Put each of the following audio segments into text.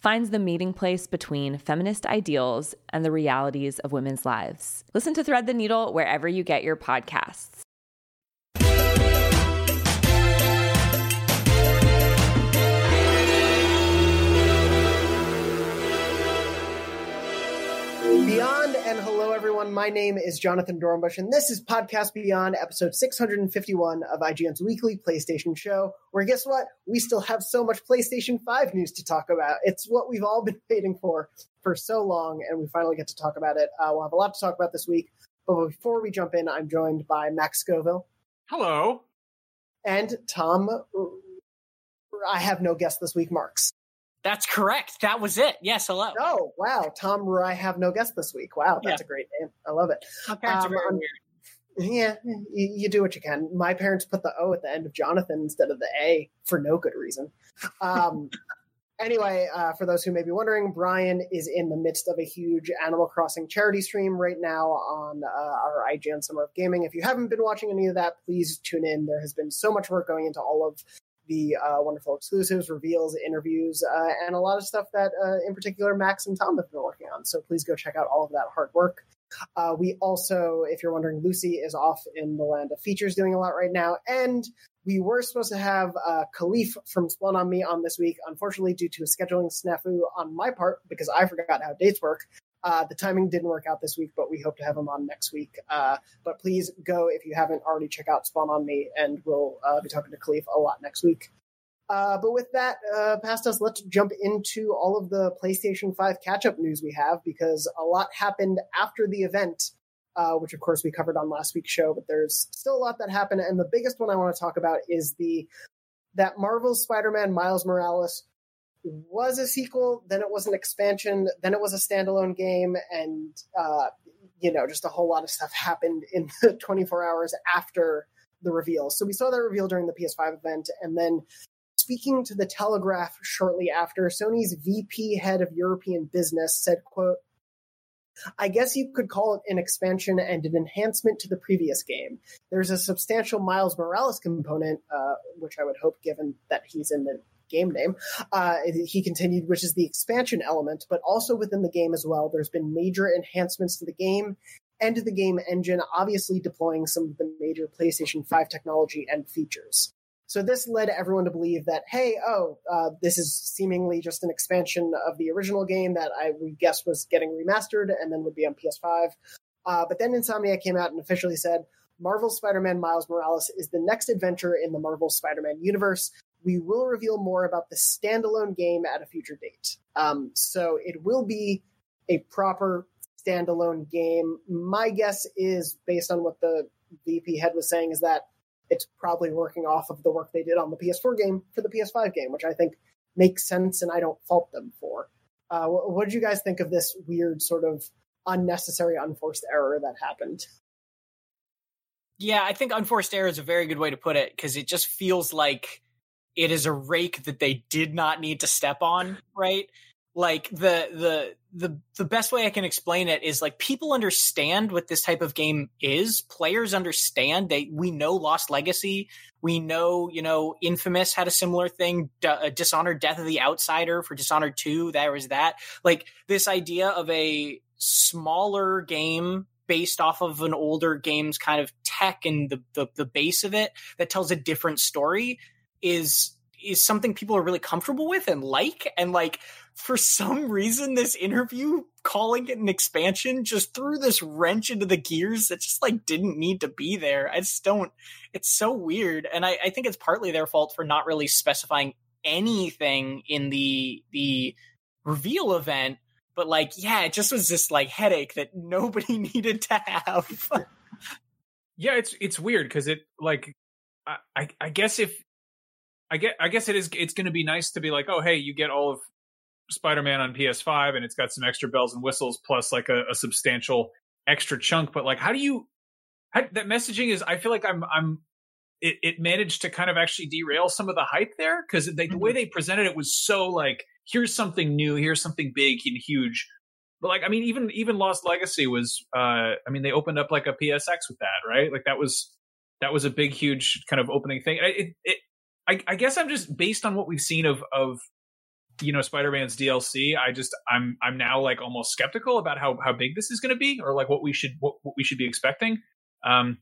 finds the meeting place between feminist ideals and the realities of women's lives. Listen to Thread the Needle wherever you get your podcasts. And hello everyone. My name is Jonathon Dornbush and this is Podcast Beyond, episode 651 of IGN's weekly PlayStation show. Where guess what? We still have so much PlayStation 5 news to talk about. It's what we've all been waiting for for so long, and we finally get to talk about it. Uh, we'll have a lot to talk about this week. But before we jump in, I'm joined by Max Scoville. Hello. And Tom. I have no guest this week, Marks. That's correct. That was it. Yes, hello. Oh, wow. Tom, I have no guest this week. Wow, that's yeah. a great name. I love it. My parents um, are very weird. Yeah, you, you, do what you can. My parents put the O at the end of Jonathan instead of the A for no good reason. Um, anyway, uh, for those who may be wondering, Brian is in the midst of a huge Animal Crossing charity stream right now on uh, our IGN Summer of Gaming. If you haven't been watching any of that, please tune in. There has been so much work going into all of the uh, wonderful exclusives, reveals, interviews, uh, and a lot of stuff that, uh, in particular, Max and Tom have been working on. So please go check out all of that hard work. Uh, we also, if you're wondering, Lucy is off in the land of features doing a lot right now. And we were supposed to have uh, Kahlief from Spawn on Me on this week. Unfortunately, due to a scheduling snafu on my part, because I forgot how dates work, uh, the timing didn't work out this week, but we hope to have him on next week. Uh, but please go if you haven't already check out Spawn on Me, and we'll uh, be talking to Kahlief a lot next week. Uh, but with that uh, past us, let's jump into all of the PlayStation 5 catch up news we have because a lot happened after the event, uh, which of course we covered on last week's show, but there's still a lot that happened. And the biggest one I want to talk about is the that Marvel Spider Man Miles Morales was a sequel, then it was an expansion, then it was a standalone game, and uh, you know, just a whole lot of stuff happened in the 24 hours after the reveal. So we saw that reveal during the PS5 event, and then speaking to the Telegraph shortly after, Sony's VP head of European business said, quote, I guess you could call it an expansion and an enhancement to the previous game. There's a substantial Miles Morales component, uh, which I would hope, given that he's in the game name. Uh, he continued, which is the expansion element, but also within the game as well. There's been major enhancements to the game and to the game engine, obviously deploying some of the major PlayStation 5 technology and features. So this led everyone to believe that, hey, oh, uh, this is seemingly just an expansion of the original game that I we guess was getting remastered and then would be on PS5. Uh, but then Insomniac came out and officially said Marvel Spider-Man Miles Morales is the next adventure in the Marvel Spider-Man universe we will reveal more about the standalone game at a future date. Um, so it will be a proper standalone game. My guess is, based on what the VP head was saying, is that it's probably working off of the work they did on the PS4 game for the PS5 game, which I think makes sense and I don't fault them for. Uh, what, what did you guys think of this weird sort of unnecessary, unforced error that happened? Yeah, I think unforced error is a very good way to put it because it just feels like it is a rake that they did not need to step on, right? Like the the the the best way I can explain it is like people understand what this type of game is. Players understand. They we know Lost Legacy. We know you know Infamous had a similar thing. D- uh, Dishonored: Death of the Outsider for Dishonored Two. There was that. Like this idea of a smaller game based off of an older game's kind of tech and the, the the base of it that tells a different story is is something people are really comfortable with and like. And like for some reason this interview calling it an expansion just threw this wrench into the gears that just like didn't need to be there. I just don't it's so weird. And i, I think it's partly their fault for not really specifying anything in the the reveal event. But like yeah it just was this like headache that nobody needed to have. Yeah it's it's weird because it like I, I i guess if I get I guess it is it's going to be nice to be like, oh hey, you get all of Spider-Man on PS5 and it's got some extra bells and whistles plus like a, a substantial extra chunk. But like, how do you how, that messaging is? I feel like I'm I'm it, it managed to kind of actually derail some of the hype there because the, mm-hmm. the way they presented it was so like here's something new, here's something big and huge. But like, I mean, even even Lost Legacy was, uh, I mean, they opened up like a PSX with that, right? Like that was that was a big, huge kind of opening thing. It, it I, I guess I'm just based on what we've seen of of you know Spider-Man's DLC. I just I'm I'm now like almost skeptical about how how big this is going to be or like what we should what, what we should be expecting. Um,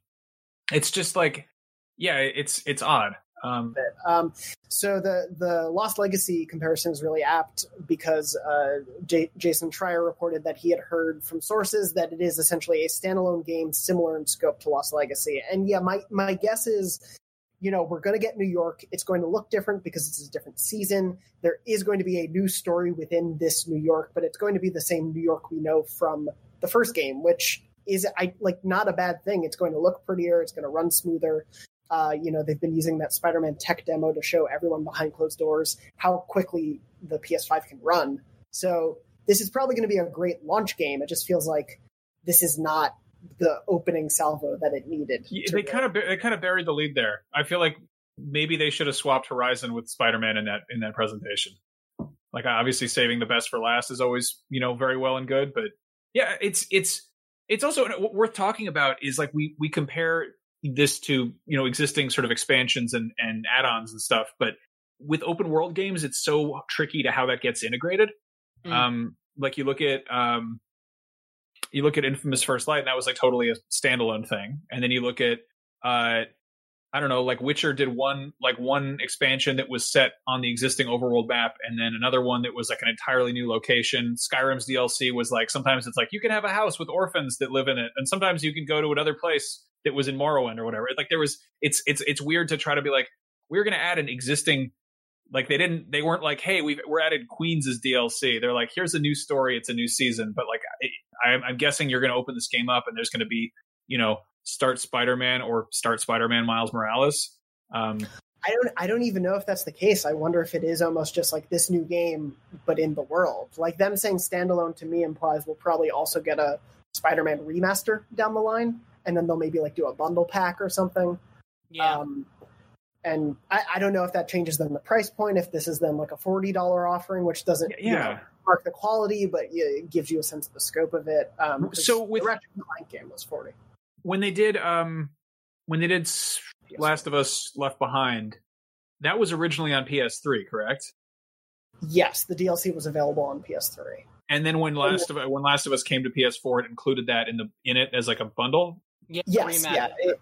it's just like yeah, it's it's odd. Um, um, so the the Lost Legacy comparison is really apt because uh, J- Jason Schreier reported that he had heard from sources that it is essentially a standalone game similar in scope to Lost Legacy. And yeah, my my guess is you know, we're going to get New York. It's going to look different because it's a different season. There is going to be a new story within this New York, but it's going to be the same New York we know from the first game, which is I like not a bad thing. It's going to look prettier. It's going to run smoother. Uh, you know, they've been using that Spider-Man tech demo to show everyone behind closed doors how quickly the PS5 can run. So this is probably going to be a great launch game. It just feels like this is not the opening salvo that it needed. they kind of they kind of buried the lead there. I feel like maybe they should have swapped Horizon with Spider-Man in that in that presentation. Like obviously saving the best for last is always, you know, very well and good, but yeah, it's it's it's also worth talking about is like we we compare this to, you know, existing sort of expansions and and add-ons and stuff, but with open world games it's so tricky to how that gets integrated. Mm. Um like you look at um you look at Infamous First Light, and that was like totally a standalone thing. And then you look at, uh, I don't know, like Witcher did one like one expansion that was set on the existing overworld map, and then another one that was like an entirely new location. Skyrim's DLC was like sometimes it's like you can have a house with orphans that live in it, and sometimes you can go to another place that was in Morrowind or whatever. Like there was, it's it's it's weird to try to be like we're going to add an existing like they didn't they weren't like hey we we're added queens as dlc they're like here's a new story it's a new season but like I, i'm guessing you're going to open this game up and there's going to be you know start spider-man or start spider-man miles morales um I don't I don't even know if that's the case. I wonder if it is almost just like this new game but in the world. Like them saying standalone to me implies we'll probably also get a Spider-Man remaster down the line and then they'll maybe like do a bundle pack or something. Yeah. Um, and I, I, don't know if that changes then the price point if this is then like a $40 offering which doesn't yeah. You know, mark the quality but it gives you a sense of the scope of it um, so with the Ratchet Clank game was 40 when they did um when they did yes. last of us left behind that was originally on ps3 correct? Yes the dlc was available on ps3 and then when last of when last of us came to ps4 it included that in the in it as like a bundle? Yes yeah it,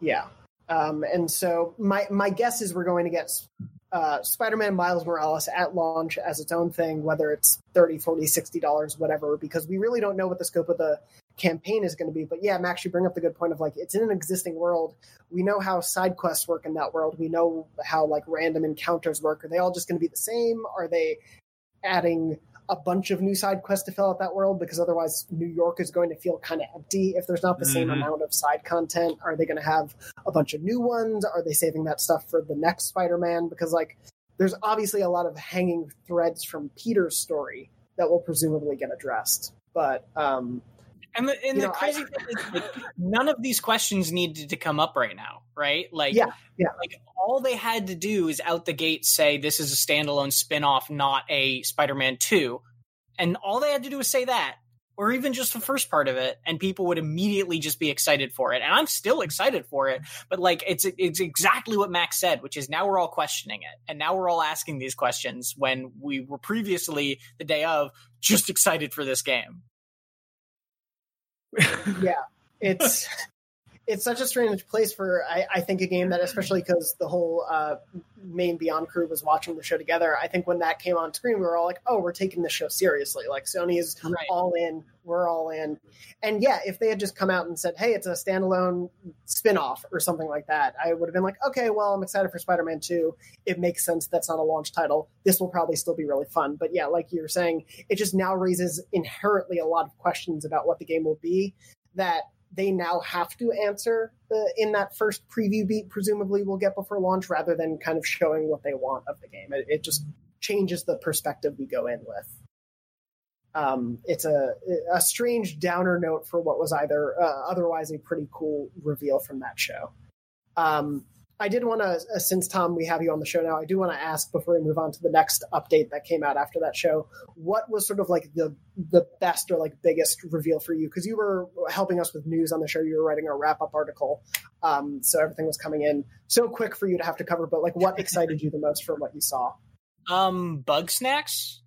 yeah. Um, and so my my guess is we're going to get uh, Spider-Man Miles Morales at launch as its own thing, whether it's 30, 40, 60 dollars, whatever, because we really don't know what the scope of the campaign is going to be. But yeah, Max, you bring up the good point of like it's in an existing world. We know how side quests work in that world. We know how like random encounters work. Are they all just going to be the same? Are they adding a bunch of new side quests to fill out that world because otherwise New York is going to feel kind of empty if there's not the mm-hmm. same amount of side content. Are they going to have a bunch of new ones? Are they saving that stuff for the next Spider-Man? Because like there's obviously a lot of hanging threads from Peter's story that will presumably get addressed. But um And the, and the know, I- crazy thing is, none of these questions needed to come up right now, right? Like, Yeah, yeah. like all they had to do is out the gate say this is a standalone spin-off, not a Spider-Man Two, and all they had to do was say that, or even just the first part of it, and people would immediately just be excited for it. And I'm still excited for it, but like it's it's exactly what Max said, which is now we're all questioning it, and now we're all asking these questions when we were previously the day of just excited for this game. Yeah, it's it's such a strange place for I, I think a game that especially because the whole uh, main Beyond crew was watching the show together. I think when that came on screen, we were all like, "Oh, we're taking this show seriously." Like Sony is Right. all in, we're all in. And yeah, if they had just come out and said, "Hey, it's a standalone spin-off or something like that," I would have been like, "Okay, well, I'm excited for Spider-Man 2. It makes sense that's not a launch title. This will probably still be really fun." But yeah, like you're saying, it just now raises inherently a lot of questions about what the game will be that they now have to answer in that first preview beat presumably we'll get before launch rather than kind of showing what they want of the game. It, it just changes the perspective we go in with. Um, it's a a strange downer note for what was either uh, otherwise a pretty cool reveal from that show. Um, I did want to, uh, since Tom, we have you on the show now, I do want to ask before we move on to the next update that came out after that show, what was sort of like the the best or like biggest reveal for you? Because you were helping us with news on the show, you were writing a wrap up article, um, so everything was coming in so quick for you to have to cover. But like, what excited you the most from what you saw? Um, Bugsnax.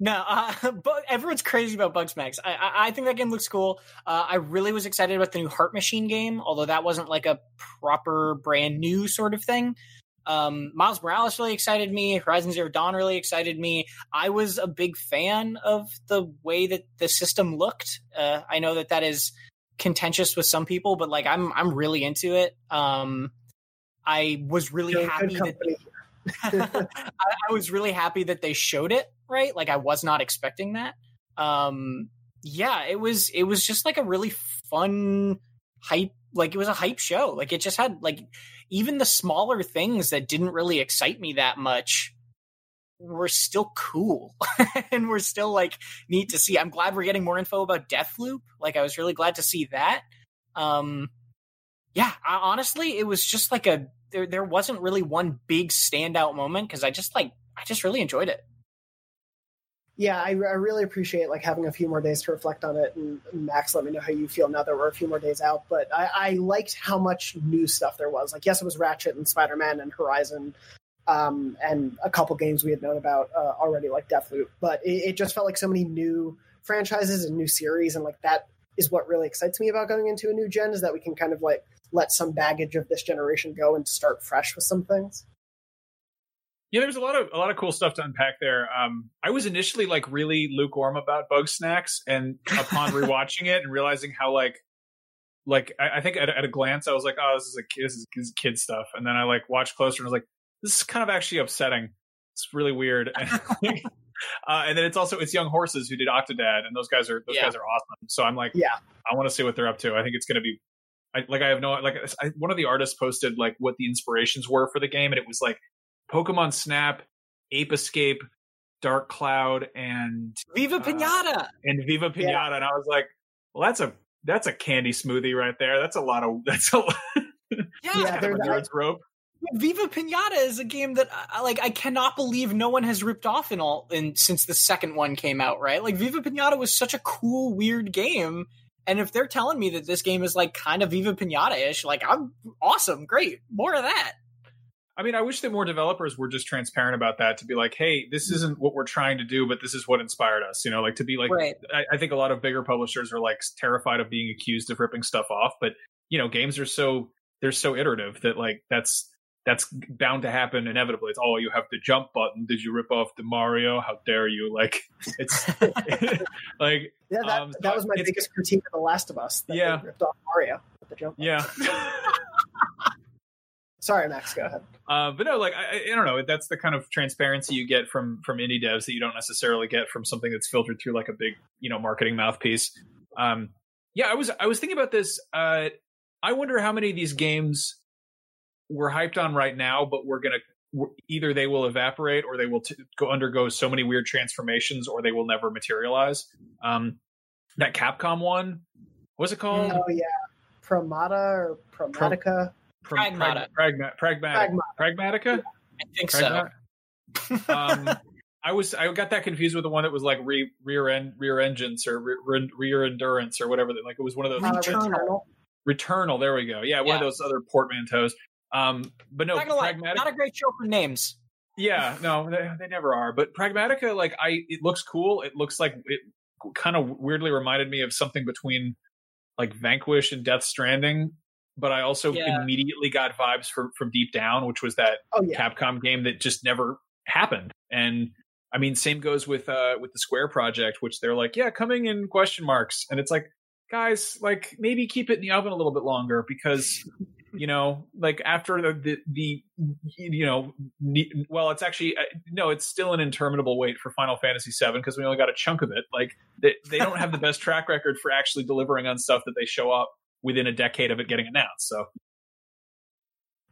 No, uh, but everyone's crazy about Bugsnax. I, I, I think that game looks cool. Uh, I really was excited about the new Heart Machine game, although that wasn't like a proper brand new sort of thing. Um, Miles Morales really excited me. Horizon Zero Dawn really excited me. I was a big fan of the way that the system looked. Uh, I know that that is contentious with some people, but like I'm I'm really into it. Um, I was really You're happy that. I, I was really happy that they showed it right? Like i was not expecting that. Um yeah it was it was just like a really fun hype like it was a hype show. Like it just had like even the smaller things that didn't really excite me that much were still cool and we're still like neat to see. I'm glad we're getting more info about deathloop. Like i was really glad to see that. Um yeah I, honestly it was just like a there there wasn't really one big standout moment because I just like I just really enjoyed it. Yeah, I, I really appreciate like having a few more days to reflect on it. And Max, let me know how you feel now that we're a few more days out. But I, I liked how much new stuff there was. Like, yes, it was Ratchet and Spider Man and Horizon, um, and a couple games we had known about uh, already, like Deathloop. But it, it just felt like so many new franchises and new series, and like that is what really excites me about going into a new gen is that we can kind of like let some baggage of this generation go and start fresh with some things. Yeah, there's a lot of a lot of cool stuff to unpack there. Um, I was initially like really lukewarm about Bugsnax, and upon rewatching it and realizing how like like I, I think at, at a glance I was like, oh, this is a kid, this is, this is kid stuff, and then I like watched closer and was like, this is kind of actually upsetting. It's really weird. uh, and then it's also it's Young Horses who did Octodad, and those guys are those Yeah. guys are awesome. So I'm like, Yeah. I want to see what they're up to. I think it's going to be. I, like I have no like I, one of the artists posted like what the inspirations were for the game, and it was like Pokemon Snap, Ape Escape, Dark Cloud, and Viva Uh, Pinata. and Viva Pinata, Yeah. and I was like, well, that's a that's a candy smoothie right there. That's a lot of that's a lot Yeah, Yeah, kind of a the- rope. Viva Pinata is a game that I, like I cannot believe no one has ripped off in all in since the second one came out. Right, like Viva Pinata was such a cool, weird game. And if they're telling me that this game is like kind of Viva Pinata ish, like I'm awesome, great, more of that. I mean, I wish that more developers were just transparent about that to be like, hey, this isn't what we're trying to do, but this is what inspired us. You know, like to be like, Right. I, I think a lot of bigger publishers are like terrified of being accused of ripping stuff off, but you know, games are so they're so iterative that like that's that's bound to happen inevitably. It's oh, you have the jump button. Did you rip off the Mario? How dare you? Like it's like Yeah, that, Um, that was my biggest critique of The Last of Us. That Yeah. ripped off Mario with the jump. yeah. Sorry, Max. Go ahead. Uh, but no, like I, I- don't know. That's the kind of transparency you get from from indie devs that you don't necessarily get from something that's filtered through like a big, you know, marketing mouthpiece. Um, yeah, I was I was thinking about this. Uh, I wonder how many of these games we're hyped on right now, but we're gonna either they will evaporate or they will t- go undergo so many weird transformations, or they will never materialize. Um, that Capcom one. What's it called? Oh yeah, Promata or Promatica. Pragmata. Pragma- pragmatic. Pragmatica. I think Pragma- so. um, I was I got that confused with the one that was like re, rear end rear engines or re, rear endurance or whatever. Like it was one of those Returnal. Returnal. There we go. Yeah, one Yeah. of those other portmanteaus. Um, but no, not gonna pragmatic. not a great show for names. yeah, no, they, they never are. But Pragmatica, like I, it looks cool. It looks like it kind of weirdly reminded me of something between like Vanquish and Death Stranding. But I also Yeah. immediately got vibes from from Deep Down, which was that Oh yeah, Capcom game that just never happened. And I mean, same goes with uh with the Square project, which they're like, yeah, coming in question marks, and it's like, guys, like maybe keep it in the oven a little bit longer because you know, like after the the, the you know, well, it's actually uh, no, it's still an interminable wait for Final Fantasy VII because we only got a chunk of it. Like they they don't have the best track record for actually delivering on stuff that they show up within a decade of it getting announced. So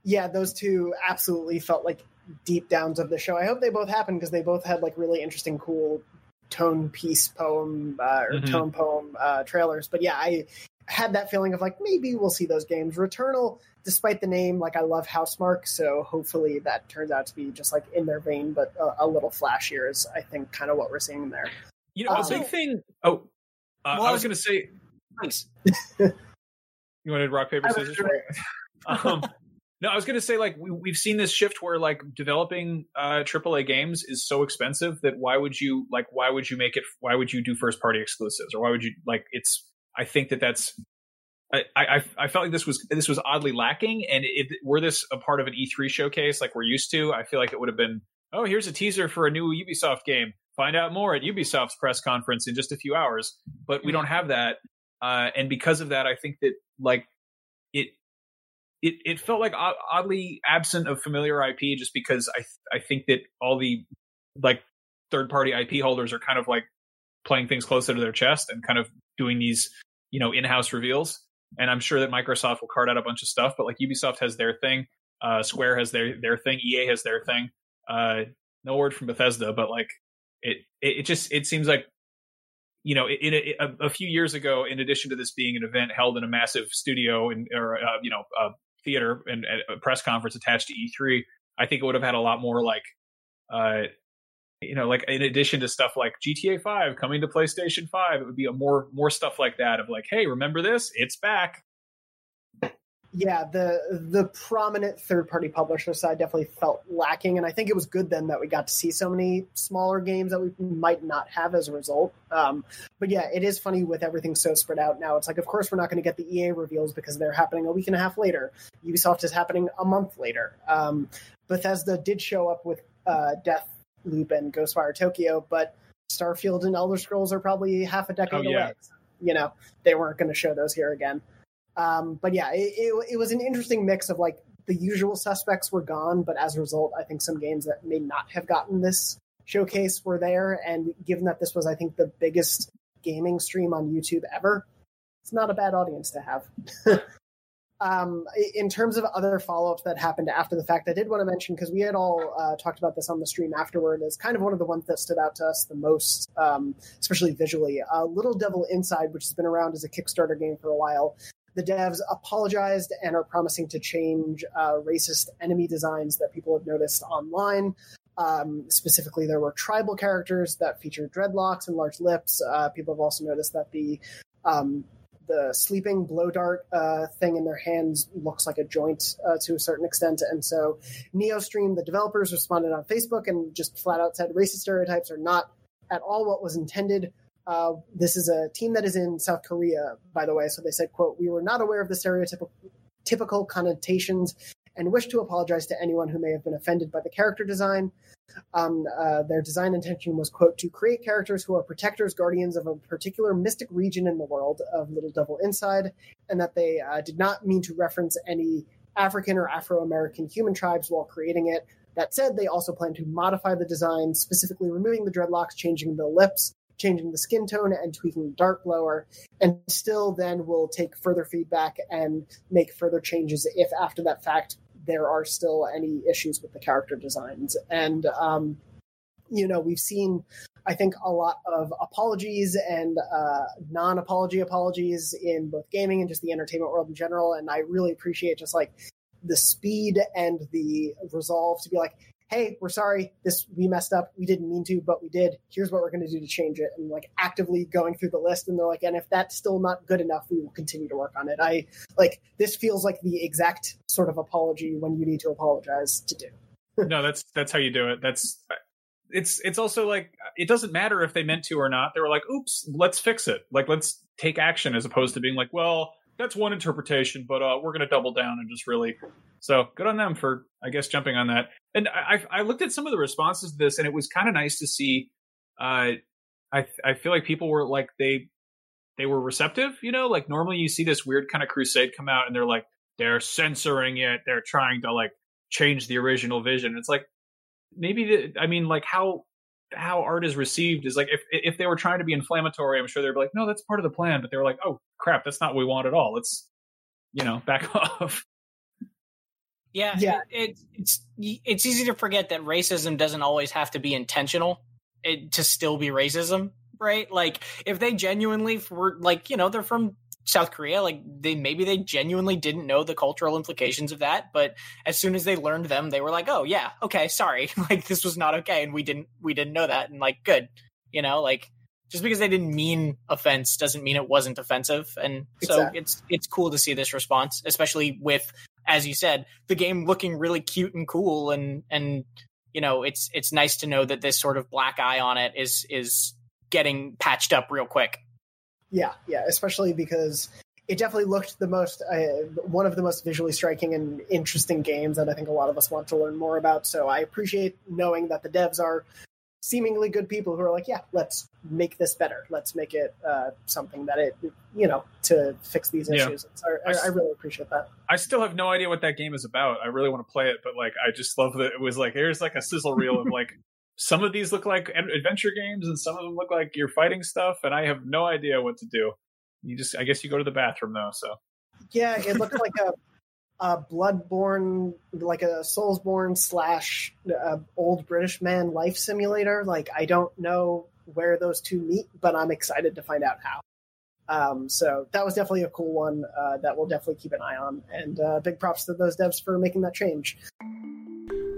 yeah. Those two absolutely felt like deep downs of the show. I hope they both happened because they both had like really interesting, cool tone piece poem uh, or Mhm. tone poem uh, trailers. But yeah, I had that feeling of like maybe we'll see those games. Returnal, despite the name, like I love Housemarque, so hopefully that turns out to be just like in their vein, but a, a little flashier is I think kind of what we're seeing there. you know, a Um, big thing. Oh, uh, Well, I was going to say. Please. You wanted rock paper scissors? um, no, I was going to say like we, we've seen this shift where like developing uh, AAA games is so expensive that why would you like why would you make it why would you do first party exclusives? Or why would you like it's I think that that's I, I I felt like this was this was oddly lacking. And if were this a part of an E3 showcase like we're used to I feel like it would have been oh here's a teaser for a new Ubisoft game. Find out more at Ubisoft's press conference in just a few hours. But we don't have that. Uh, and because of that I think that like it it it felt like oddly absent of familiar IP just because I th- I think that all the like third party IP holders are kind of like playing things closer to their chest and kind of doing these you know in house reveals. And I'm sure that Microsoft will cart out a bunch of stuff but like Ubisoft has their thing uh, Square has their their thing EA has their thing. Uh, no word from Bethesda but like it it, it just it seems like you know, in a, a, a few years ago, in addition to this being an event held in a massive studio and or uh, you know a theater and a press conference attached to E3, I think it would have had a lot more like, uh, you know, like in addition to stuff like GTA 5 coming to PlayStation 5, it would be a more more stuff like that of like, hey, remember this? It's back. Yeah the the prominent third party publisher side definitely felt lacking and i think it was good then that we got to see so many smaller games that we might not have as a result. Um, but yeah it is funny with everything so spread out now it's like of course we're not going to get the ea reveals because they're happening a week and a half later. Ubisoft is happening a month later. Um, bethesda did show up with uh, death loop and ghostwire tokyo but starfield and elder scrolls are probably half a decade Oh, yeah. away. You know they weren't going to show those here again um, but yeah, it, it, it was an interesting mix of like the usual suspects were gone, but as a result, I think some games that may not have gotten this showcase were there. And given that this was, I think, the biggest gaming stream on YouTube ever, it's not a bad audience to have. um, in terms of other follow ups that happened after the fact, I did want to mention because we had all uh, talked about this on the stream afterward as kind of one of the ones that stood out to us the most, um, especially visually. Uh, Little Devil Inside, which has been around as a Kickstarter game for a while, the devs apologized and are promising to change uh, racist enemy designs that people have noticed online. Um, specifically, there were tribal characters that featured dreadlocks and large lips. Uh, people have also noticed that the um, the sleeping blow dart uh, thing in their hands looks like a joint uh, to a certain extent. And so, NeoStream, the developers, responded on Facebook and just flat out said racist stereotypes are not at all what was intended. Uh, this is a team that is in South Korea, by the way. So they said, "quote We were not aware of the stereotypical typical connotations and wish to apologize to anyone who may have been offended by the character design." Um, uh, their design intention was, "quote To create characters who are protectors, guardians of a particular mystic region in the world of Little Devil Inside, and that they uh, did not mean to reference any African or Afro American human tribes while creating it." That said, they also plan to modify the design, specifically removing the dreadlocks, changing the lips, changing the skin tone and tweaking the dark blower and still then we'll take further feedback and make further changes if after that fact there are still any issues with the character designs and um, you know, we've seen, I think, a lot of apologies and uh, non apology apologies in both gaming and just the entertainment world in general. And I really appreciate just like the speed and the resolve to be like, hey, we're sorry, this we messed up, we didn't mean to, but we did. Here's what we're going to do to change it, and like actively going through the list. And they're like, and if that's still not good enough, we will continue to work on it. I like this feels like the exact sort of apology when you need to apologize to do. no, that's that's how you do it. That's it's it's also like it doesn't matter if they meant to or not. They were like, oops, let's fix it. Like let's take action as opposed to being like, well, that's one interpretation, but uh, we're going to double down and just really. So good on them for, I guess, jumping on that. And I, I looked at some of the responses to this, and it was kind of nice to see. Uh, I I feel like people were like they they were receptive. You know, like normally you see this weird kind of crusade come out, and they're like they're censoring it, they're trying to like change the original vision. It's like maybe the, I mean, like how how art is received is like if if they were trying to be inflammatory, I'm sure they'd be like, no, that's part of the plan. But they were like, oh crap, that's not what we want at all. Let's you know back off. Yeah, yeah. It, it, it's it's easy to forget that racism doesn't always have to be intentional it, to still be racism, right? Like if they genuinely were like you know they're from South Korea, like they maybe they genuinely didn't know the cultural implications of that, but as soon as they learned them, they were like, "Oh yeah, okay, sorry, like this was not okay, and we didn't we didn't know that, and like good, you know, like just because they didn't mean offense doesn't mean it wasn't offensive, and so exactly. it's it's cool to see this response, especially with as you said, the game looking really cute and cool, and and you know it's it's nice to know that this sort of black eye on it is is getting patched up real quick. Yeah, yeah, especially because it definitely looked the most uh, one of the most visually striking and interesting games that I think a lot of us want to learn more about. So I appreciate knowing that the devs are seemingly good people who are like, yeah, let's make this better. Let's make it uh, something that it, you know, to fix these issues. Yeah. So I, I, I, really appreciate that. I still have no idea what that game is about. I really want to play it, but like, I just love that it was like, here's like a sizzle reel of like some of these look like adventure games and some of them look like you're fighting stuff and i have no idea what to do. You just i guess you go to the bathroom though so. Yeah it looked like a a bloodborne like a soulsborne slash uh, old british man life simulator. Like i don't know where those two meet but i'm excited to find out how. Um, so that was definitely a cool one uh, that we'll definitely keep an eye on. And uh, big props to those devs for making that change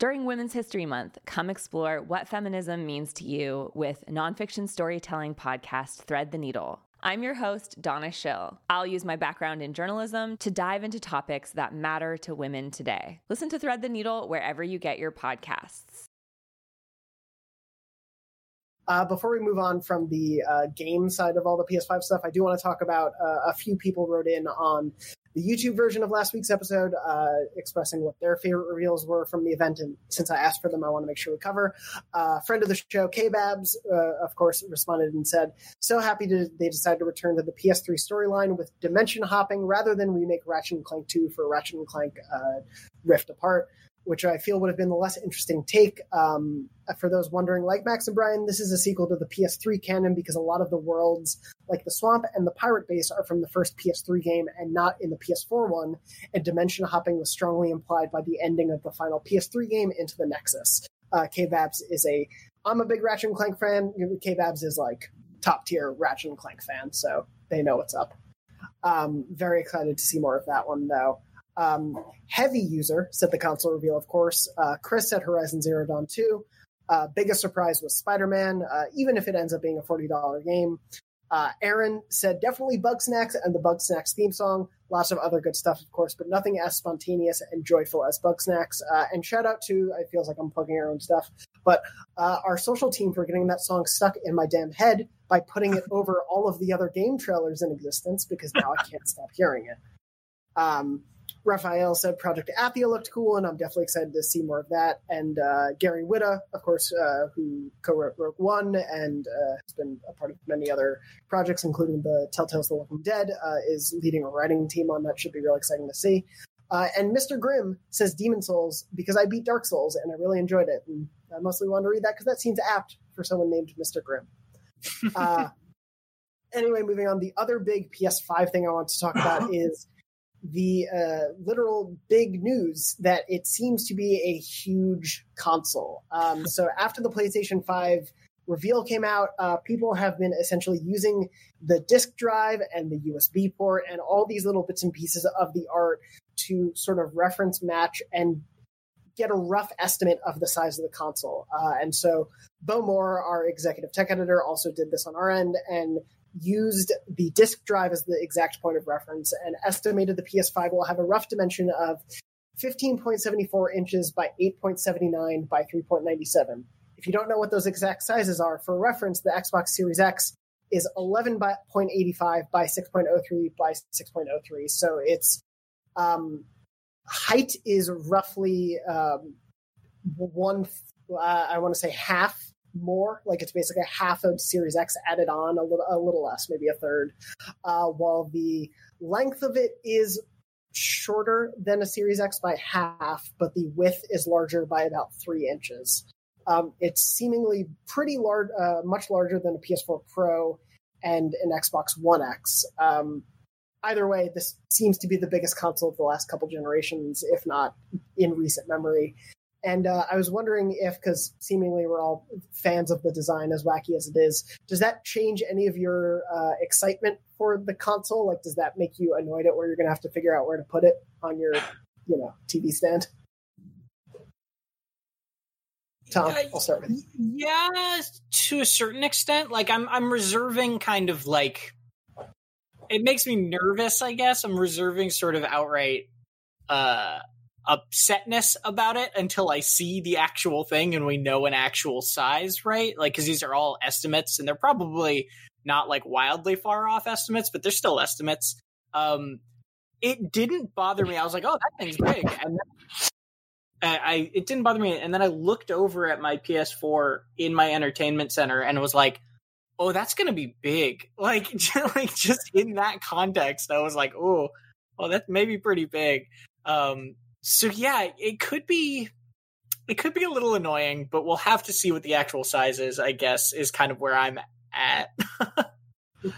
During Women's History Month, come explore what feminism means to you with nonfiction storytelling podcast Thread the Needle. I'm your host, Donna Schill. I'll use my background in journalism to dive into topics that matter to women today. Listen to Thread the Needle wherever you get your podcasts. Uh, before we move on from the uh, game side of all the PS5 stuff, I do want to talk about uh, a few people wrote in on the YouTube version of last week's episode, uh, expressing what their favorite reveals were from the event. And since I asked for them, I want to make sure we cover. Uh, friend of the show, K Babs, uh, of course, responded and said, "So happy to they decided to return to the PS3 storyline with dimension hopping rather than remake Ratchet and Clank 2 for Ratchet and Clank uh, Rift Apart." Which I feel would have been the less interesting take. Um, for those wondering, like Max and Brian, this is a sequel to the PS3 canon because a lot of the worlds, like the swamp and the pirate base, are from the first PS3 game and not in the PS4 one. And dimension hopping was strongly implied by the ending of the final PS3 game into the Nexus. Uh, K-Babs is a, I'm a big Ratchet and Clank fan. K-Babs is like top tier Ratchet and Clank fan, so they know what's up. Um, very excited to see more of that one though. Um, heavy user, said the console reveal, of course. Uh, Chris said Horizon Zero Dawn 2. Uh, biggest surprise was Spider Man, uh, even if it ends up being a $40 game. Uh, Aaron said definitely Bugsnax and the Bugsnax theme song. Lots of other good stuff, of course, but nothing as spontaneous and joyful as Bugsnax. Uh, and shout out to, it feels like I'm plugging our own stuff, but uh, our social team for getting that song stuck in my damn head by putting it over all of the other game trailers in existence because now I can't stop hearing it. Um, Raphael said Project Athia looked cool, and I'm definitely excited to see more of that. And uh, Gary Whitta, of course, uh, who co-wrote Rogue One and uh, has been a part of many other projects, including the Telltale's The Walking Dead, uh, is leading a writing team on that. Should be really exciting to see. Uh, and Mr. Grimm says Demon Souls because I beat Dark Souls and I really enjoyed it. And I mostly wanted to read that because that seems apt for someone named Mr. Grimm. Uh, anyway, moving on. The other big PS5 thing I want to talk about is the uh, literal big news that it seems to be a huge console. Um, so after the PlayStation 5 reveal came out, uh, people have been essentially using the disk drive and the USB port and all these little bits and pieces of the art to sort of reference match and get a rough estimate of the size of the console. Uh, and so Bo Moore, our executive tech editor, also did this on our end and used the disk drive as the exact point of reference and estimated the PS5 will have a rough dimension of 15.74 inches by 8.79 by 3.97. If you don't know what those exact sizes are, for reference, the Xbox Series X is 11.85 by 6.03 by 6.03. So its um, height is roughly um, one, uh, I want to say half more. Like it's basically half of Series X added on, a little a little less, maybe a third. Uh, while the length of it is shorter than a Series X by half, but the width is larger by about three inches. Um, it's seemingly pretty large, uh, much larger than a PS4 Pro and an Xbox One X. Um, either way, this seems to be the biggest console of the last couple generations, if not in recent memory. And uh, I was wondering if, because seemingly we're all fans of the design, as wacky as it is, does that change any of your uh, excitement for the console? Like, does that make you annoyed at where you're going to have to figure out where to put it on your, you know, TV stand? Tom, I'll start with. Yeah, to a certain extent. Like, I'm I'm reserving kind of like. It makes me nervous. I guess I'm reserving sort of outright. uh upsetness about it until I see the actual thing and we know an actual size, right? Like, because these are all estimates and they're probably not like wildly far off estimates, but they're still estimates. Um, it didn't bother me. I was like, oh, that thing's big. And I, it didn't bother me. And then I looked over at my PS4 in my entertainment center and was like, oh, that's going to be big. Like, like just in that context, I was like, oh, well, that may be pretty big. Um, so yeah, it could be it could be a little annoying, but we'll have to see what the actual size is, I guess, is kind of where I'm at.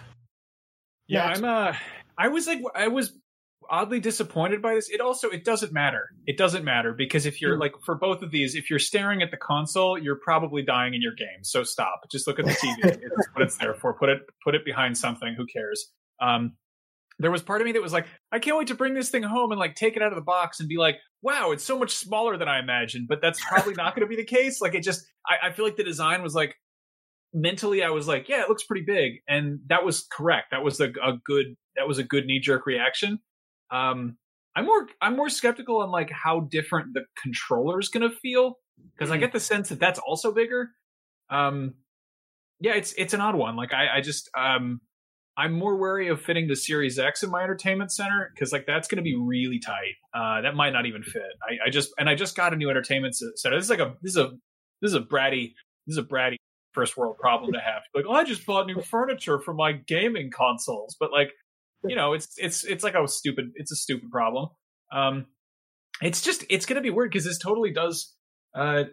yeah, I'm uh I was like I was oddly disappointed by this. It also it doesn't matter. It doesn't matter because if you're mm. like for both of these, if you're staring at the console, you're probably dying in your game. So stop. Just look at the TV. it's what it's there for. Put it put it behind something. Who cares? Um there was part of me that was like, I can't wait to bring this thing home and like take it out of the box and be like, wow, it's so much smaller than I imagined. But that's probably not going to be the case. Like it just, I, I, feel like the design was like, mentally, I was like, yeah, it looks pretty big, and that was correct. That was a, a good, that was a good knee jerk reaction. Um, I'm more, I'm more skeptical on like how different the controller is going to feel because mm. I get the sense that that's also bigger. Um, yeah, it's it's an odd one. Like I, I just um I'm more wary of fitting the Series X in my entertainment center because like that's going to be really tight. Uh, that might not even fit. I, I, just and I just got a new entertainment center. This is like a this is a this is a bratty this is a bratty first world problem to have. Like, oh, I just bought new furniture for my gaming consoles, but like, you know, it's it's it's like a stupid it's a stupid problem. Um, it's just it's going to be weird because this totally does. Uh,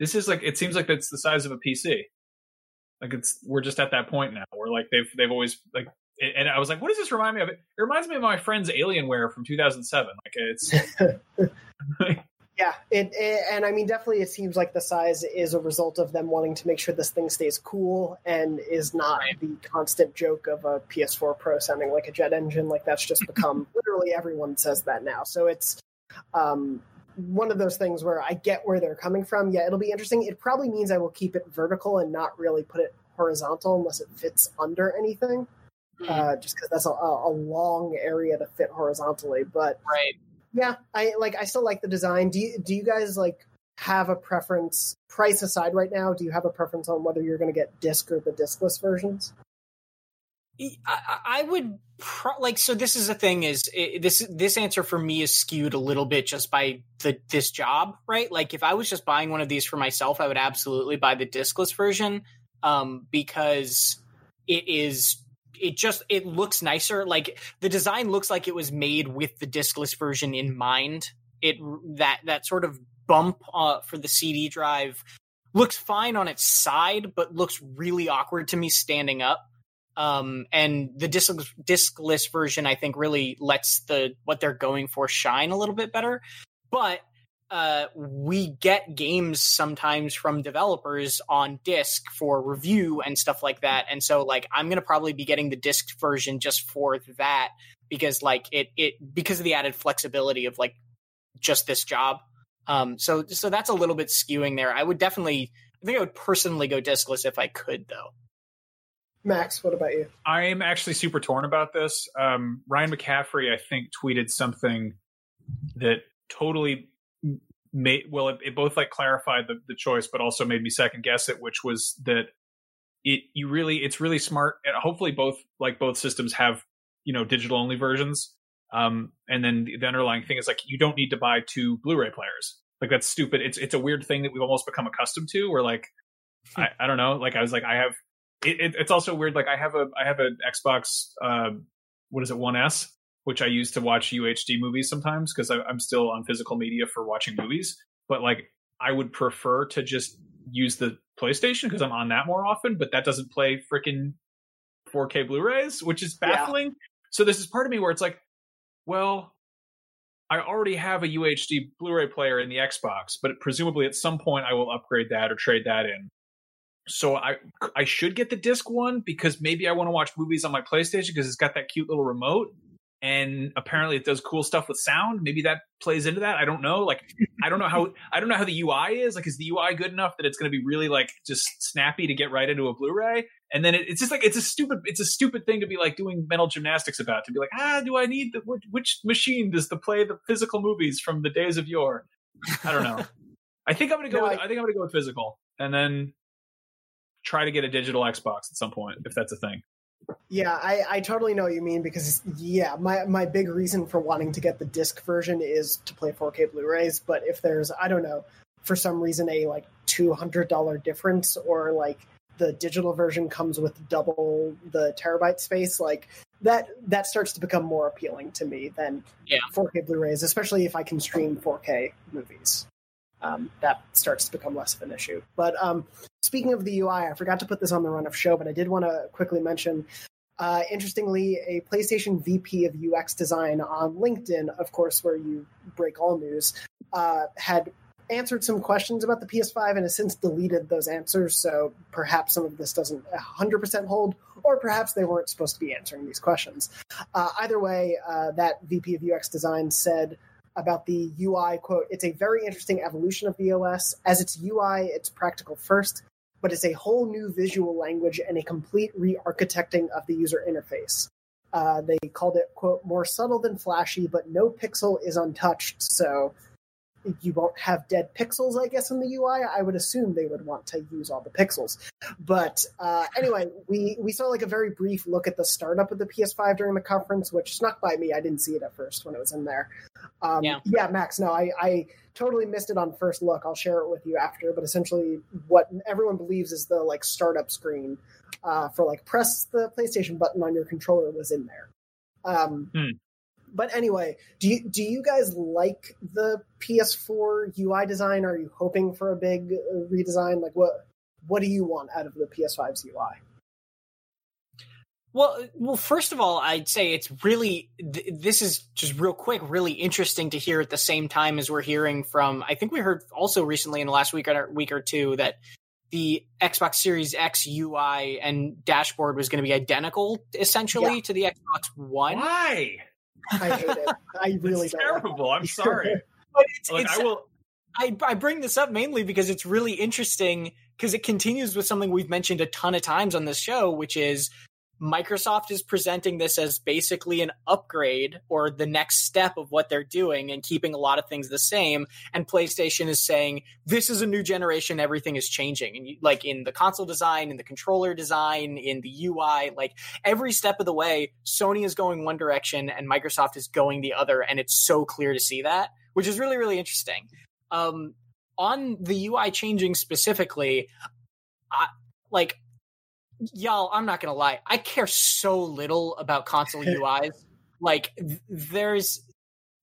this is like it seems like it's the size of a PC. Like it's we're just at that point now where like they've they've always like and I was like, what does this remind me of? It reminds me of my friend's Alienware from 2007. Like it's yeah, it, it, and I mean definitely it seems like the size is a result of them wanting to make sure this thing stays cool and is not right. the constant joke of a PS4 Pro sounding like a jet engine. Like that's just become literally everyone says that now. So it's um one of those things where I get where they're coming from. Yeah, it'll be interesting. It probably means I will keep it vertical and not really put it horizontal unless it fits under anything. Mm-hmm. Uh, just because that's a, a, long area to fit horizontally. But right, yeah, I like. I still like the design. Do you do you guys like have a preference? Price aside, right now, do you have a preference on whether you're going to get disc or the discless versions? I, I would pro- like so. This is the thing: is it, this this answer for me is skewed a little bit just by the this job, right? Like if I was just buying one of these for myself, I would absolutely buy the discless version um, because it is it just it looks nicer. Like the design looks like it was made with the discless version in mind. It that that sort of bump uh, for the CD drive looks fine on its side, but looks really awkward to me standing up. Um, and the disc, discless version, I think, really lets the what they're going for shine a little bit better. But uh, we get games sometimes from developers on disc for review and stuff like that. And so, like, I'm gonna probably be getting the disc version just for that because, like, it it because of the added flexibility of like just this job. Um, so so that's a little bit skewing there. I would definitely, I think I would personally go discless if I could, though. Max, what about you? I'm actually super torn about this. Um, Ryan McCaffrey, I think, tweeted something that totally made well. It, it both like clarified the, the choice, but also made me second guess it, which was that it you really it's really smart. And hopefully, both like both systems have you know digital only versions. Um, and then the, the underlying thing is like you don't need to buy two Blu-ray players. Like that's stupid. It's it's a weird thing that we've almost become accustomed to. Where like I, I don't know. Like I was like I have it, it, it's also weird. Like I have a I have an Xbox. Uh, what is it? One S, which I use to watch UHD movies sometimes because I'm still on physical media for watching movies. But like I would prefer to just use the PlayStation because I'm on that more often. But that doesn't play freaking 4K Blu-rays, which is baffling. Yeah. So this is part of me where it's like, well, I already have a UHD Blu-ray player in the Xbox, but presumably at some point I will upgrade that or trade that in so I I should get the disc one because maybe I want to watch movies on my PlayStation because it's got that cute little remote and apparently it does cool stuff with sound. Maybe that plays into that. I don't know. Like I don't know how I don't know how the UI is. Like is the UI good enough that it's going to be really like just snappy to get right into a Blu-ray? And then it, it's just like it's a stupid it's a stupid thing to be like doing mental gymnastics about to be like ah do I need the which, which machine does to play the physical movies from the days of yore? I don't know. I think I'm gonna go. No, with, I, I think I'm gonna go with physical, and then try to get a digital Xbox at some point if that's a thing. Yeah, I, I totally know what you mean because yeah, my my big reason for wanting to get the disc version is to play 4K Blu-rays. But if there's I don't know for some reason a like two hundred dollar difference or like the digital version comes with double the terabyte space, like that that starts to become more appealing to me than yeah. 4K Blu-rays, especially if I can stream 4K movies. Um, that starts to become less of an issue. But um, Speaking of the UI, I forgot to put this on the run of show, but I did want to quickly mention. Uh, interestingly, a PlayStation VP of UX design on LinkedIn, of course, where you break all news, uh, had answered some questions about the PS5 and has since deleted those answers. So perhaps some of this doesn't 100% hold, or perhaps they weren't supposed to be answering these questions. Uh, either way, uh, that VP of UX design said about the UI quote, it's a very interesting evolution of the OS. As its UI, it's practical first but it's a whole new visual language and a complete re-architecting of the user interface. Uh, they called it quote more subtle than flashy, but no pixel is untouched. So you won't have dead pixels, I guess, in the UI. I would assume they would want to use all the pixels. But uh, anyway, we we saw like a very brief look at the startup of the PS5 during the conference, which snuck by me. I didn't see it at first when it was in there. Um, yeah. yeah, Max. No, I, I totally missed it on first look. I'll share it with you after. But essentially, what everyone believes is the like startup screen uh, for like press the PlayStation button on your controller was in there. Um, hmm. But anyway, do you do you guys like the PS4 UI design? Are you hoping for a big uh, redesign? Like what what do you want out of the PS5's UI? Well, well, first of all, I'd say it's really th- this is just real quick, really interesting to hear at the same time as we're hearing from. I think we heard also recently in the last week or week or two that the Xbox Series X UI and dashboard was going to be identical, essentially, yeah. to the Xbox One. Why? I hate it. I really it's terrible. Like I'm sorry. but it's, like, it's, I will. I, I bring this up mainly because it's really interesting because it continues with something we've mentioned a ton of times on this show, which is Microsoft is presenting this as basically an upgrade or the next step of what they're doing and keeping a lot of things the same. And PlayStation is saying, this is a new generation, everything is changing. And you, like in the console design, in the controller design, in the UI, like every step of the way, Sony is going one direction and Microsoft is going the other. And it's so clear to see that, which is really, really interesting. Um, on the UI changing specifically, I, like y'all, I'm not gonna lie. I care so little about console UIs. Like, there's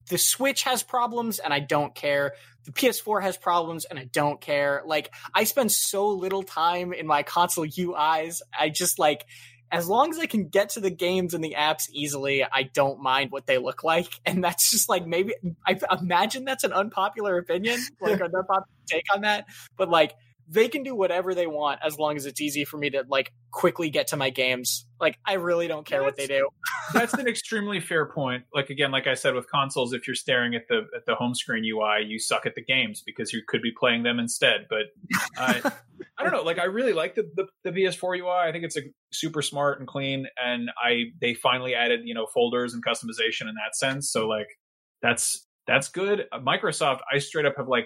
the Switch has problems, and I don't care. The PS4 has problems, and I don't care. Like, I spend so little time in my console UIs. I just like, as long as I can get to the games and the apps easily, I don't mind what they look like. And that's just like maybe I imagine that's an unpopular opinion, like an unpopular take on that. But like they can do whatever they want as long as it's easy for me to like quickly get to my games. Like I really don't care that's, what they do. that's an extremely fair point. Like again, like I said with consoles, if you're staring at the at the home screen UI, you suck at the games because you could be playing them instead. But uh, I don't know. Like I really like the, the the PS4 UI. I think it's a super smart and clean, and I they finally added you know folders and customization in that sense. So like that's that's good. Microsoft, I straight up have like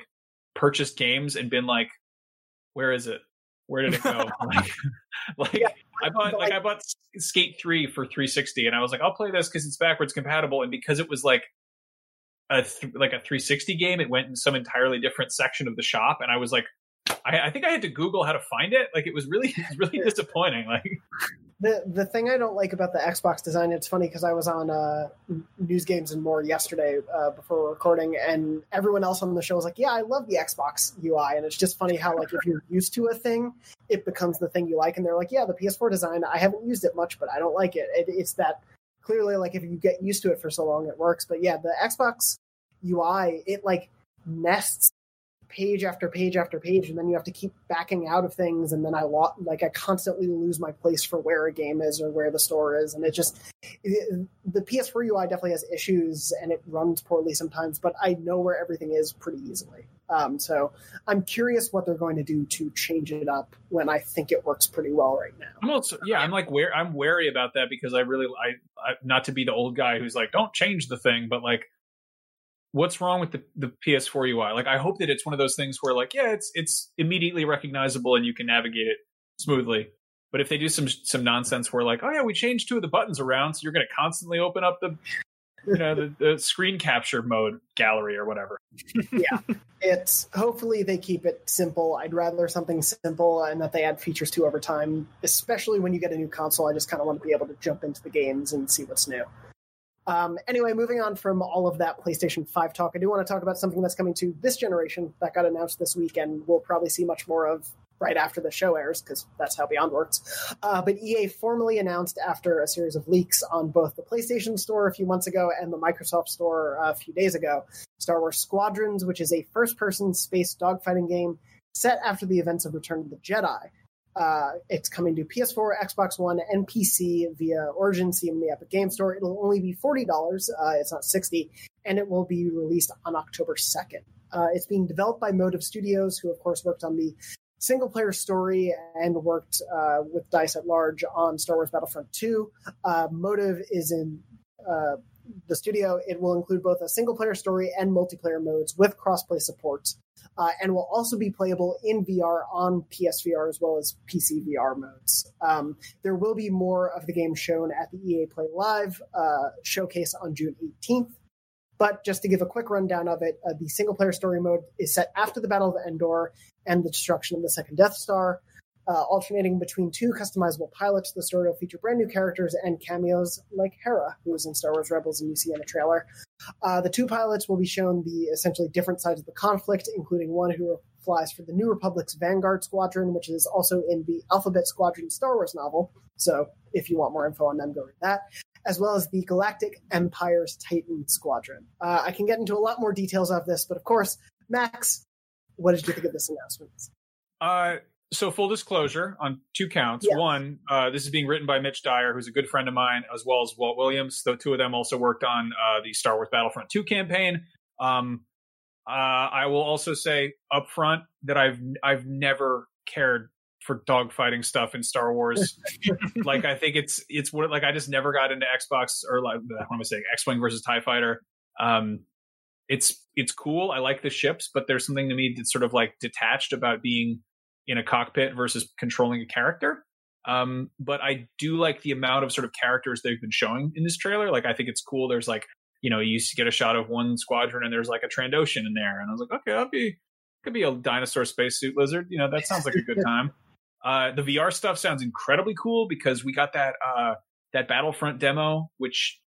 purchased games and been like where is it? Where did it go? like, like yeah, I bought like I bought Skate Three for 360, and I was like, I'll play this because it's backwards compatible, and because it was like a th- like a 360 game, it went in some entirely different section of the shop, and I was like, I, I think I had to Google how to find it. Like it was really really disappointing. Like the the thing I don't like about the Xbox design, it's funny because I was on uh, News Games and More yesterday uh, before recording, and everyone else on the show was like, "Yeah, I love the Xbox UI," and it's just funny how like if you're used to a thing, it becomes the thing you like, and they're like, "Yeah, the PS4 design, I haven't used it much, but I don't like it." it it's that clearly like if you get used to it for so long, it works. But yeah, the Xbox UI, it like nests page after page after page, and then you have to keep backing out of things, and then I like I constantly lose my place for where a game is or where the store is, and it just it, the PS4 UI definitely has issues and it runs poorly sometimes, but I know where everything is pretty easily. Um, so I'm curious what they're going to do to change it up when I think it works pretty well right now. I'm also yeah, I'm like where I'm wary about that because I really I, I not to be the old guy who's like don't change the thing, but like what's wrong with the, the PS4 UI? Like, I hope that it's one of those things where, like, yeah, it's it's immediately recognizable and you can navigate it smoothly. But if they do some some nonsense where, like, oh yeah, we changed two of the buttons around, so you're going to constantly open up the you know the, the screen capture mode gallery or whatever. yeah, it's hopefully they keep it simple. I'd rather something simple and that they add features to over time, especially when you get a new console. I just kind of want to be able to jump into the games and see what's new. Um, anyway, moving on from all of that PlayStation 5 talk, I do want to talk about something that's coming to this generation that got announced this week and we'll probably see much more of right after the show airs because that's how Beyond works. Uh, but EA formally announced after a series of leaks on both the PlayStation Store a few months ago and the Microsoft Store a few days ago Star Wars Squadrons, which is a first person space dogfighting game set after the events of Return of the Jedi. Uh, it's coming to PS4, Xbox One, and PC via Origin Steam, and the Epic Game Store. It'll only be forty dollars. Uh, it's not sixty, and it will be released on October second. Uh, it's being developed by Motive Studios, who of course worked on the single player story and worked uh, with Dice at Large on Star Wars Battlefront Two. Uh, Motive is in uh, the studio, it will include both a single player story and multiplayer modes with crossplay support, uh, and will also be playable in VR on PSVR as well as PC VR modes. Um, there will be more of the game shown at the EA Play Live uh, showcase on June 18th. But just to give a quick rundown of it, uh, the single player story mode is set after the Battle of Endor and the destruction of the second Death Star. Uh, alternating between two customizable pilots, the story will feature brand new characters and cameos like Hera, who was in Star Wars Rebels and you see in the trailer. Uh, the two pilots will be shown the essentially different sides of the conflict, including one who flies for the New Republic's Vanguard Squadron, which is also in the Alphabet Squadron Star Wars novel. So if you want more info on them, go read that. As well as the Galactic Empire's Titan Squadron. Uh, I can get into a lot more details of this, but of course, Max, what did you think of this announcement? Uh, so full disclosure on two counts. Yeah. One, uh, this is being written by Mitch Dyer, who's a good friend of mine, as well as Walt Williams. The two of them also worked on uh, the Star Wars Battlefront 2 campaign. Um, uh, I will also say up front that I've I've never cared for dogfighting stuff in Star Wars. like I think it's it's what like I just never got into Xbox or like what am I saying X Wing versus Tie Fighter. Um, it's it's cool. I like the ships, but there's something to me that's sort of like detached about being in a cockpit versus controlling a character. Um, but I do like the amount of sort of characters they've been showing in this trailer. Like I think it's cool. There's like you know you get a shot of one squadron and there's like a Trandoshan in there, and I was like, okay, that'd be could be a dinosaur spacesuit lizard. You know that sounds like a good time. Uh, the VR stuff sounds incredibly cool because we got that uh, that Battlefront demo, which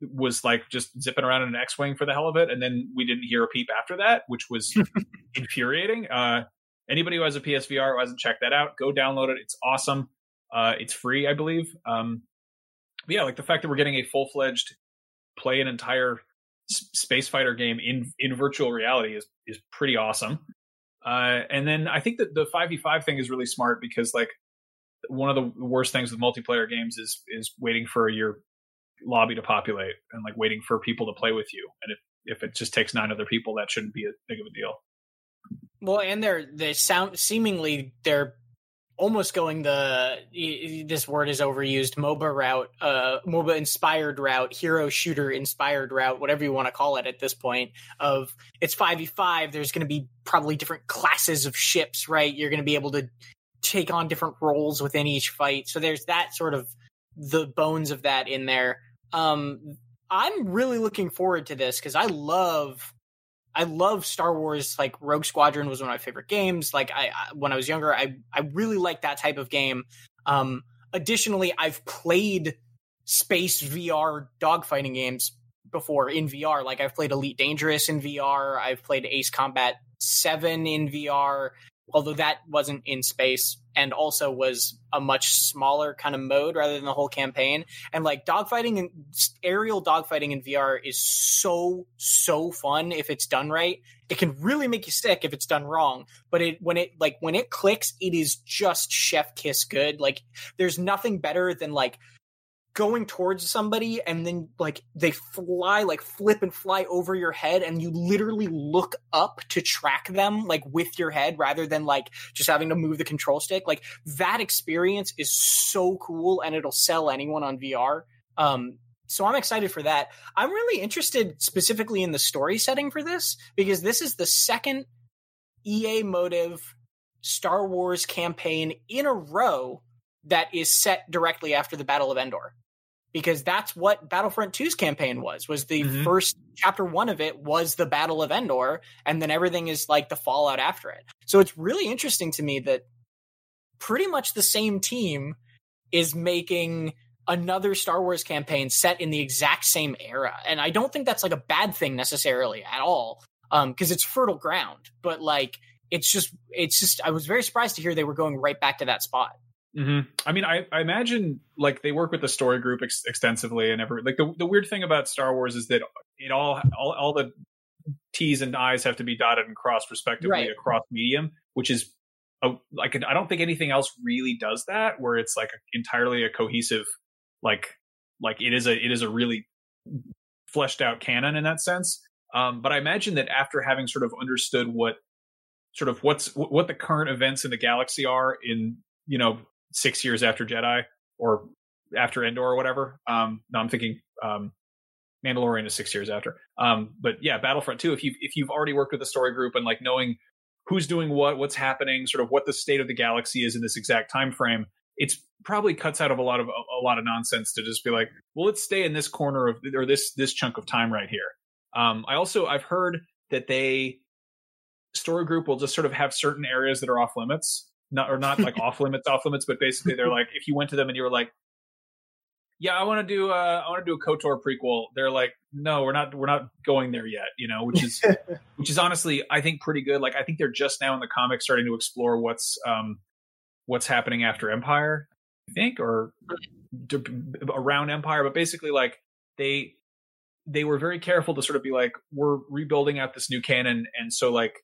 was like just zipping around in an X-wing for the hell of it, and then we didn't hear a peep after that, which was infuriating. Uh, anybody who has a PSVR who hasn't checked that out, go download it. It's awesome. Uh, it's free, I believe. Um, yeah, like the fact that we're getting a full fledged play an entire s- space fighter game in in virtual reality is is pretty awesome. Uh, and then I think that the five v five thing is really smart because like one of the worst things with multiplayer games is is waiting for your lobby to populate and like waiting for people to play with you. And if if it just takes nine other people, that shouldn't be a big of a deal. Well, and they're they sound seemingly they're almost going the this word is overused MOBA route, uh, MOBA inspired route, hero shooter inspired route, whatever you want to call it at this point. Of it's five v five. There's going to be probably different classes of ships, right? You're going to be able to take on different roles within each fight. So there's that sort of the bones of that in there. Um, I'm really looking forward to this because I love I love Star Wars. Like Rogue Squadron was one of my favorite games. Like I, I when I was younger, I I really liked that type of game. Um, additionally, I've played space VR dogfighting games before in VR. Like I've played Elite Dangerous in VR. I've played Ace Combat Seven in VR. Although that wasn't in space and also was a much smaller kind of mode rather than the whole campaign. And like dogfighting and aerial dogfighting in VR is so so fun if it's done right. It can really make you sick if it's done wrong. But it when it like when it clicks, it is just chef kiss good. Like there's nothing better than like going towards somebody and then like they fly like flip and fly over your head and you literally look up to track them like with your head rather than like just having to move the control stick like that experience is so cool and it'll sell anyone on VR um so I'm excited for that. I'm really interested specifically in the story setting for this because this is the second EA motive Star Wars campaign in a row that is set directly after the Battle of Endor because that's what Battlefront 2's campaign was. Was the Mhm. first chapter 1 of it was the Battle of Endor and then everything is like the fallout after it. So it's really interesting to me that pretty much the same team is making another Star Wars campaign set in the exact same era. And I don't think that's like a bad thing necessarily at all. Um because it's fertile ground, but like it's just it's just I was very surprised to hear they were going right back to that spot. Hmm I mean, I, I imagine like they work with the story group ex- extensively, and every like the the weird thing about Star Wars is that it all all all the T's and I's have to be dotted and crossed respectively Right. across medium, which is a, like I don't think anything else really does that, where it's like entirely a cohesive like like it is a it is a really fleshed out canon in that sense. Um, but I imagine that after having sort of understood what sort of what's what the current events in the galaxy are in you know six years after Jedi or after Endor or whatever. Um, no, I'm thinking um, Mandalorian is six years after. Um, but yeah, Battlefront 2, if you if you've already worked with a story group and like knowing who's doing what, what's happening, sort of what the state of the galaxy is in this exact time frame, it's probably cuts out of a lot of a, a lot of nonsense to just be like, well, let's stay in this corner of or this this chunk of time right here. Um, I also I've heard that they story group will just sort of have certain areas that are off limits, not or not like off limits, off limits, but basically they're like if you went to them and you were like, yeah, I want to do uh, I want to do a Kotor prequel. They're like, no, we're not we're not going there yet, you know, which is which is honestly I think pretty good. Like I think they're just now in the comics starting to explore what's um what's happening after Empire, I think, or d- around Empire, but basically like they they were very careful to sort of be like we're rebuilding out this new canon and so like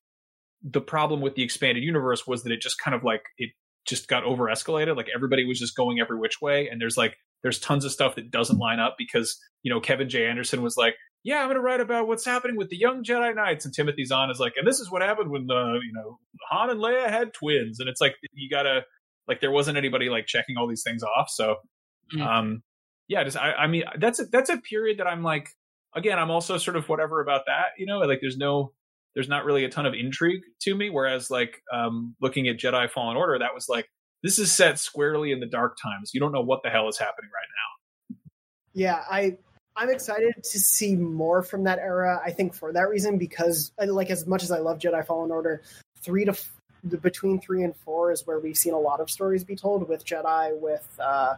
the problem with the expanded universe was that it just kind of like it just got over escalated like everybody was just going every which way and there's like there's tons of stuff that doesn't line up because you know Kevin J Anderson was like yeah I'm going to write about what's happening with the young Jedi Knights and Timothy Zahn is like and this is what happened when the you know Han and Leia had twins and it's like you got to like there wasn't anybody like checking all these things off so mm. um yeah just I, I mean that's a that's a period that I'm like again I'm also sort of whatever about that you know like there's no there's not really a ton of intrigue to me. Whereas like um, looking at Jedi Fallen Order, that was like this is set squarely in the dark times. You don't know what the hell is happening right now. Yeah, I I'm excited to see more from that era. I think for that reason because uh, like as much as I love Jedi Fallen Order, three to f- between three and four is where we've seen a lot of stories be told with Jedi, with uh,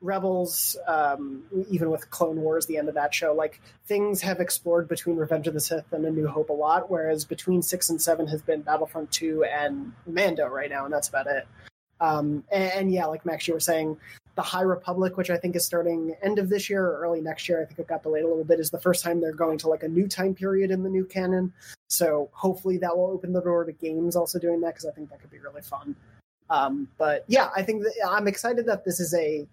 Rebels, um, even with Clone Wars, the end of that show, like things have explored between Revenge of the Sith and A New Hope a lot, whereas between six and seven has been Battlefront two and Mando right now, and that's about it. Um, and, and, yeah, like Max, you were saying, the High Republic, which I think is starting end of this year or early next year, I think it got delayed a little bit, is the first time they're going to like a new time period in the new canon. So hopefully that will open the door to games also doing that because I think that could be really fun. Um, but yeah, I think that, I'm excited that this is a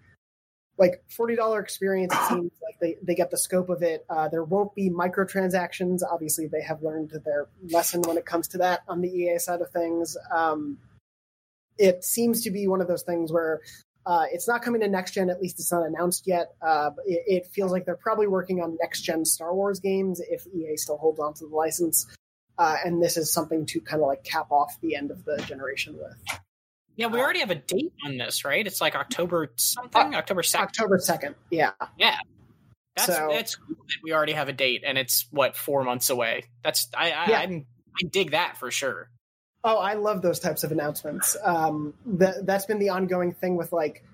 like forty dollar experience. It seems like they, they get the scope of it. Uh, there won't be microtransactions. Obviously, they have learned their lesson when it comes to that on the EA side of things. Um, it seems to be one of those things where uh, it's not coming to next gen. At least it's not announced yet. Uh, it, it, feels like they're probably working on next gen Star Wars games if EA still holds on to the license. Uh, and this is something to kind of like cap off the end of the generation with. Yeah, we already have a date on this, right? It's like October something, uh, October second. October second. Yeah. Yeah. That's so, that's cool that we already have a date, and it's what four months away. That's I I, yeah. I, I dig that for sure. Oh, I love those types of announcements. Um, that that's been the ongoing thing with like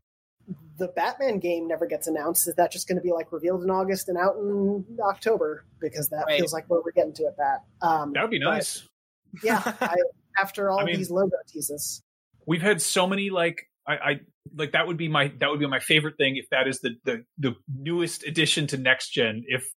the Batman game never gets announced. Is that just going to be like revealed in August and out in October? Because that right. feels like where we're getting to at that. Um, that would be nice. yeah, I, after all I mean, these logo teases we've had so many like I, I like that would be my that would be my favorite thing if that is the the the newest addition to next gen if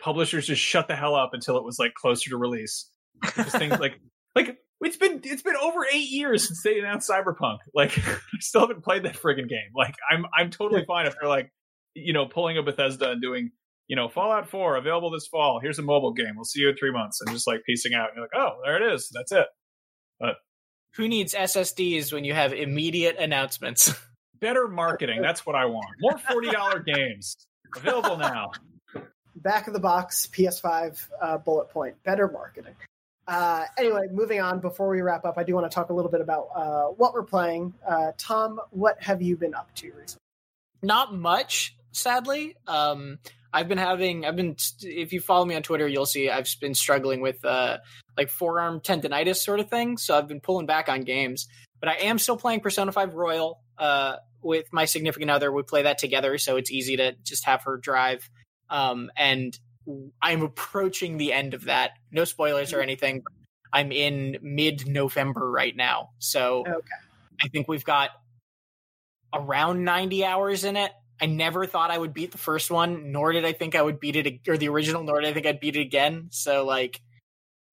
publishers just shut the hell up until it was like closer to release. Things like like it's been it's been over eight years since they announced cyberpunk. Like i still haven't played that friggin game. Like i'm i'm totally fine if they're like you know pulling a bethesda and doing you know fallout 4 available this fall. Here's a mobile game. We'll see you in three months. And just like piecing out. And you're like oh there it is. That's it who needs SSDs when you have immediate announcements? Better marketing. That's what I want. More $40 games available now. Back of the box PS5 uh, bullet point. Better marketing. Uh, anyway, moving on. Before we wrap up, I do want to talk a little bit about uh, what we're playing. Uh, Tom, what have you been up to recently? Not much, sadly. Um, I've been having, I've been, if you follow me on Twitter, you'll see I've been struggling with uh, like forearm tendonitis sort of thing. So I've been pulling back on games, but I am still playing Persona 5 Royal uh, with my significant other. We play that together, so it's easy to just have her drive. Um, and I'm approaching the end of that. No spoilers or anything. I'm in mid November right now. So okay. I think we've got around 90 hours in it. I never thought I would beat the first one, nor did I think I would beat it, or the original, nor did I think I'd beat it again. So, like,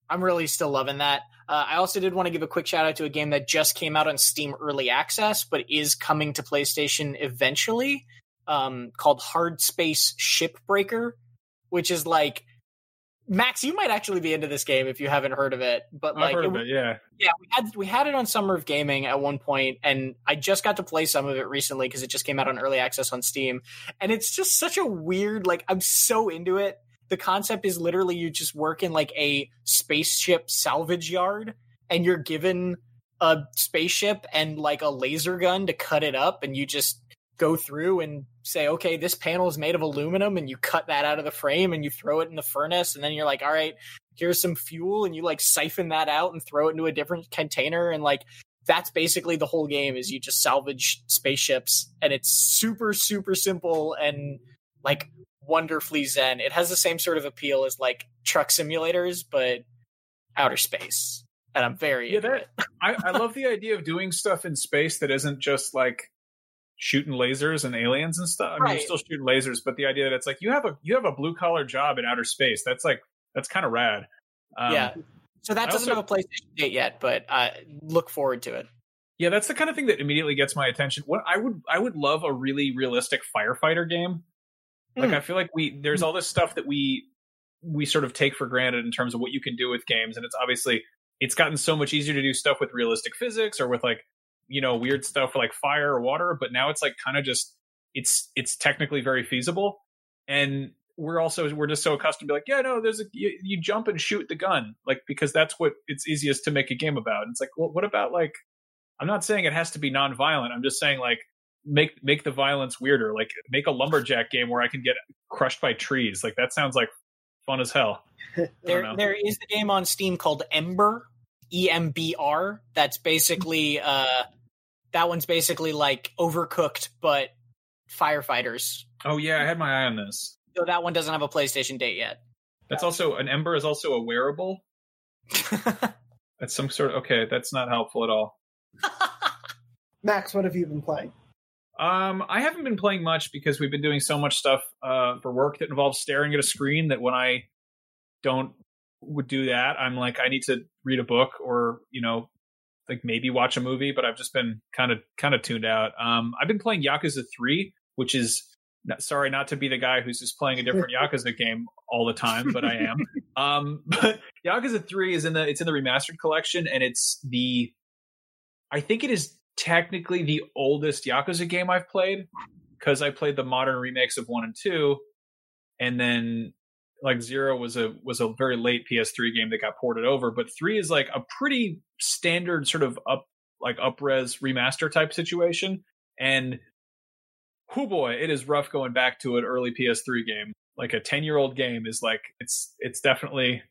I'm really still loving that. Uh, I also did want to give a quick shout out to a game that just came out on Steam Early Access, but is coming to PlayStation eventually, um, called Hardspace Shipbreaker, which is like Max, you might actually be into this game if you haven't heard of it. But like, I've heard it- of it. Yeah. yeah, we had we had it on Summer of Gaming at one point, and I just got to play some of it recently because it just came out on early access on Steam, and it's just such a weird. Like, I'm so into it. The concept is literally you just work in like a spaceship salvage yard, and you're given a spaceship and like a laser gun to cut it up, and you just go through and say, okay, this panel is made of aluminum, and you cut that out of the frame and you throw it in the furnace, and then you're like, all right, here's some fuel, and you like siphon that out and throw it into a different container, and like that's basically the whole game is you just salvage spaceships, and it's super super simple and like wonderfully zen. It has the same sort of appeal as like truck simulators, but outer space, and I'm very Yeah, that-. I, I love the idea of doing stuff in space that isn't just like shooting lasers and aliens and stuff. I mean, Right. you're still shooting lasers, but the idea that it's like you have a you have a blue collar job in outer space. That's like that's kind of rad. Um, yeah. So that doesn't also- have a PlayStation date yet, but I look forward to it. Yeah, that's the kind of thing that immediately gets my attention. What I would I would love a really realistic firefighter game. Like Hmm. I feel like we there's all this stuff that we we sort of take for granted in terms of what you can do with games and it's obviously it's gotten so much easier to do stuff with realistic physics or with like you know weird stuff like fire or water, but now it's like kind of just it's it's technically very feasible and we're also we're just so accustomed to be like yeah no there's a you, you jump and shoot the gun like because that's what it's easiest to make a game about and it's like well what about like I'm not saying it has to be non-violent. I'm just saying like make make the violence weirder. Like make a lumberjack game where I can get crushed by trees. Like that sounds like fun as hell. There, there is a game on Steam called Embr, E M B R. That's basically, uh, that one's basically like Overcooked, but firefighters. Oh yeah, I had my eye on this. So that one doesn't have a PlayStation date yet. That's also an ember is also a wearable. That's some sort of okay. That's not helpful at all. Max, what have you been playing? Um, I haven't been playing much because we've been doing so much stuff uh, for work that involves staring at a screen that when I don't would do that, I'm like I need to read a book or you know like maybe watch a movie. But I've just been kind of kind of tuned out. Um, I've been playing Yakuza Three, which is not, sorry not to be the guy who's just playing a different Yakuza game all the time, but I am. Um, but Yakuza Three is in the it's in the remastered collection, and it's the I think it is technically the oldest Yakuza game I've played because I played the modern remakes of one and two, and then like zero was a was a very late PS3 game that got ported over, but three is like a pretty standard sort of up like upres remaster type situation, and oh boy, it is rough going back to an early PS3 game. Like a ten year old game is like it's it's definitely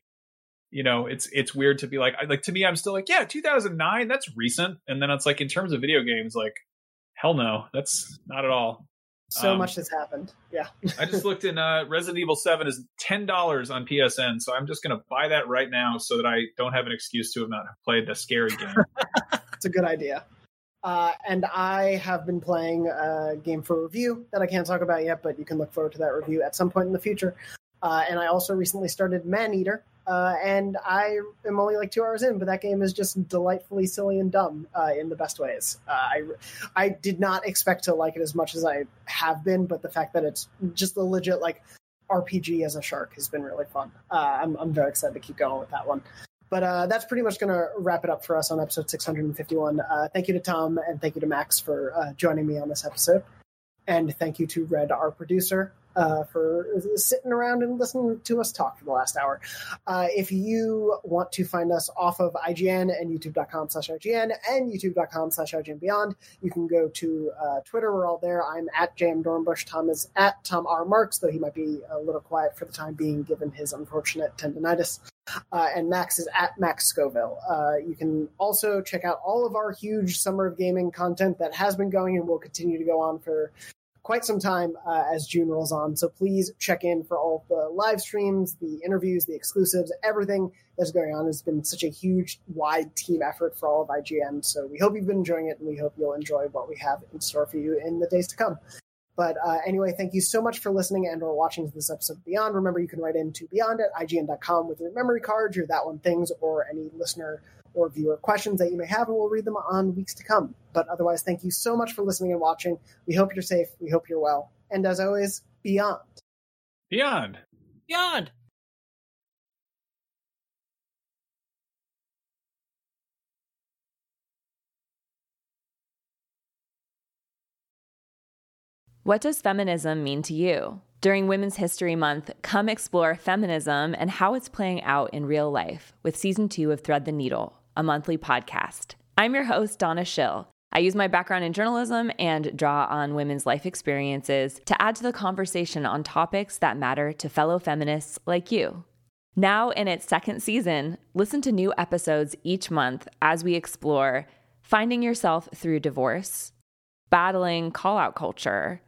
you know it's it's weird to be like like to me i'm still like yeah 2009 that's recent. And then it's like in terms of video games like hell no that's not at all So Um, much has happened. Yeah. i just looked in uh resident evil 7 is $10 on psn so i'm just gonna buy that right now so that i don't have an excuse to have not played the scary game It's a good idea. Uh, and I have been playing a game for review that I can't talk about yet, but you can look forward to that review at some point in the future. Uh, and I also recently started Maneater, uh, and I am only like two hours in, but that game is just delightfully silly and dumb uh, in the best ways. Uh, I I did not expect to like it as much as I have been, but the fact that it's just a legit like RPG as a shark has been really fun. Uh, I'm I'm very excited to keep going with that one. But uh, that's pretty much going to wrap it up for us on episode 651. Uh, thank you to Tom and thank you to Max for joining me on this episode. And thank you to Red, our producer, uh, for sitting around and listening to us talk for the last hour. Uh, if you want to find us off of IGN and youtube.com slash IGN and youtube.com slash IGN Beyond, you can go to uh, Twitter. We're all there. I'm at Jam Dornbush. Tom is at Tom R. Marks, though he might be a little quiet for the time being given his unfortunate tendonitis. Uh, and Max is at Max Scoville. Uh, you can also check out all of our huge summer of gaming content that has been going and will continue to go on for quite some time uh, as June rolls on. So please check in for all the live streams, the interviews, the exclusives, everything that's going on It's been such a huge, wide team effort for all of IGN. So we hope you've been enjoying it, and we hope you'll enjoy what we have in store for you in the days to come. But uh, anyway, thank you so much for listening and or watching this episode of Beyond. Remember, you can write into beyond at ign.com with your memory cards, your that one things, or any listener or viewer questions that you may have, and we'll read them on weeks to come. But otherwise, thank you so much for listening and watching. We hope you're safe. We hope you're well. And as always, beyond. Beyond. Beyond. What does feminism mean to you? During Women's History Month, come explore feminism and how it's playing out in real life with season two of Thread the Needle a monthly podcast. I'm your host, Donna Schill. I use my background in journalism and draw on women's life experiences to add to the conversation on topics that matter to fellow feminists like you. Now, in its second season, listen to new episodes each month as we explore finding yourself through divorce, battling call out culture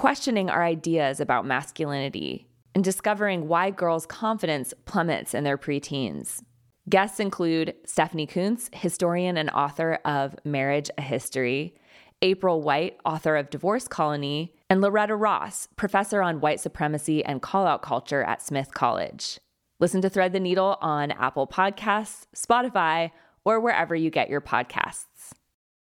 questioning our ideas about masculinity, and discovering why girls' confidence plummets in their preteens. Guests include Stephanie Coontz, historian and author of Marriage a History, April White, author of Divorce Colony, and Loretta Ross, professor on white supremacy and call out culture at Smith College. Listen to Thread the Needle on Apple Podcasts, Spotify, or wherever you get your podcasts.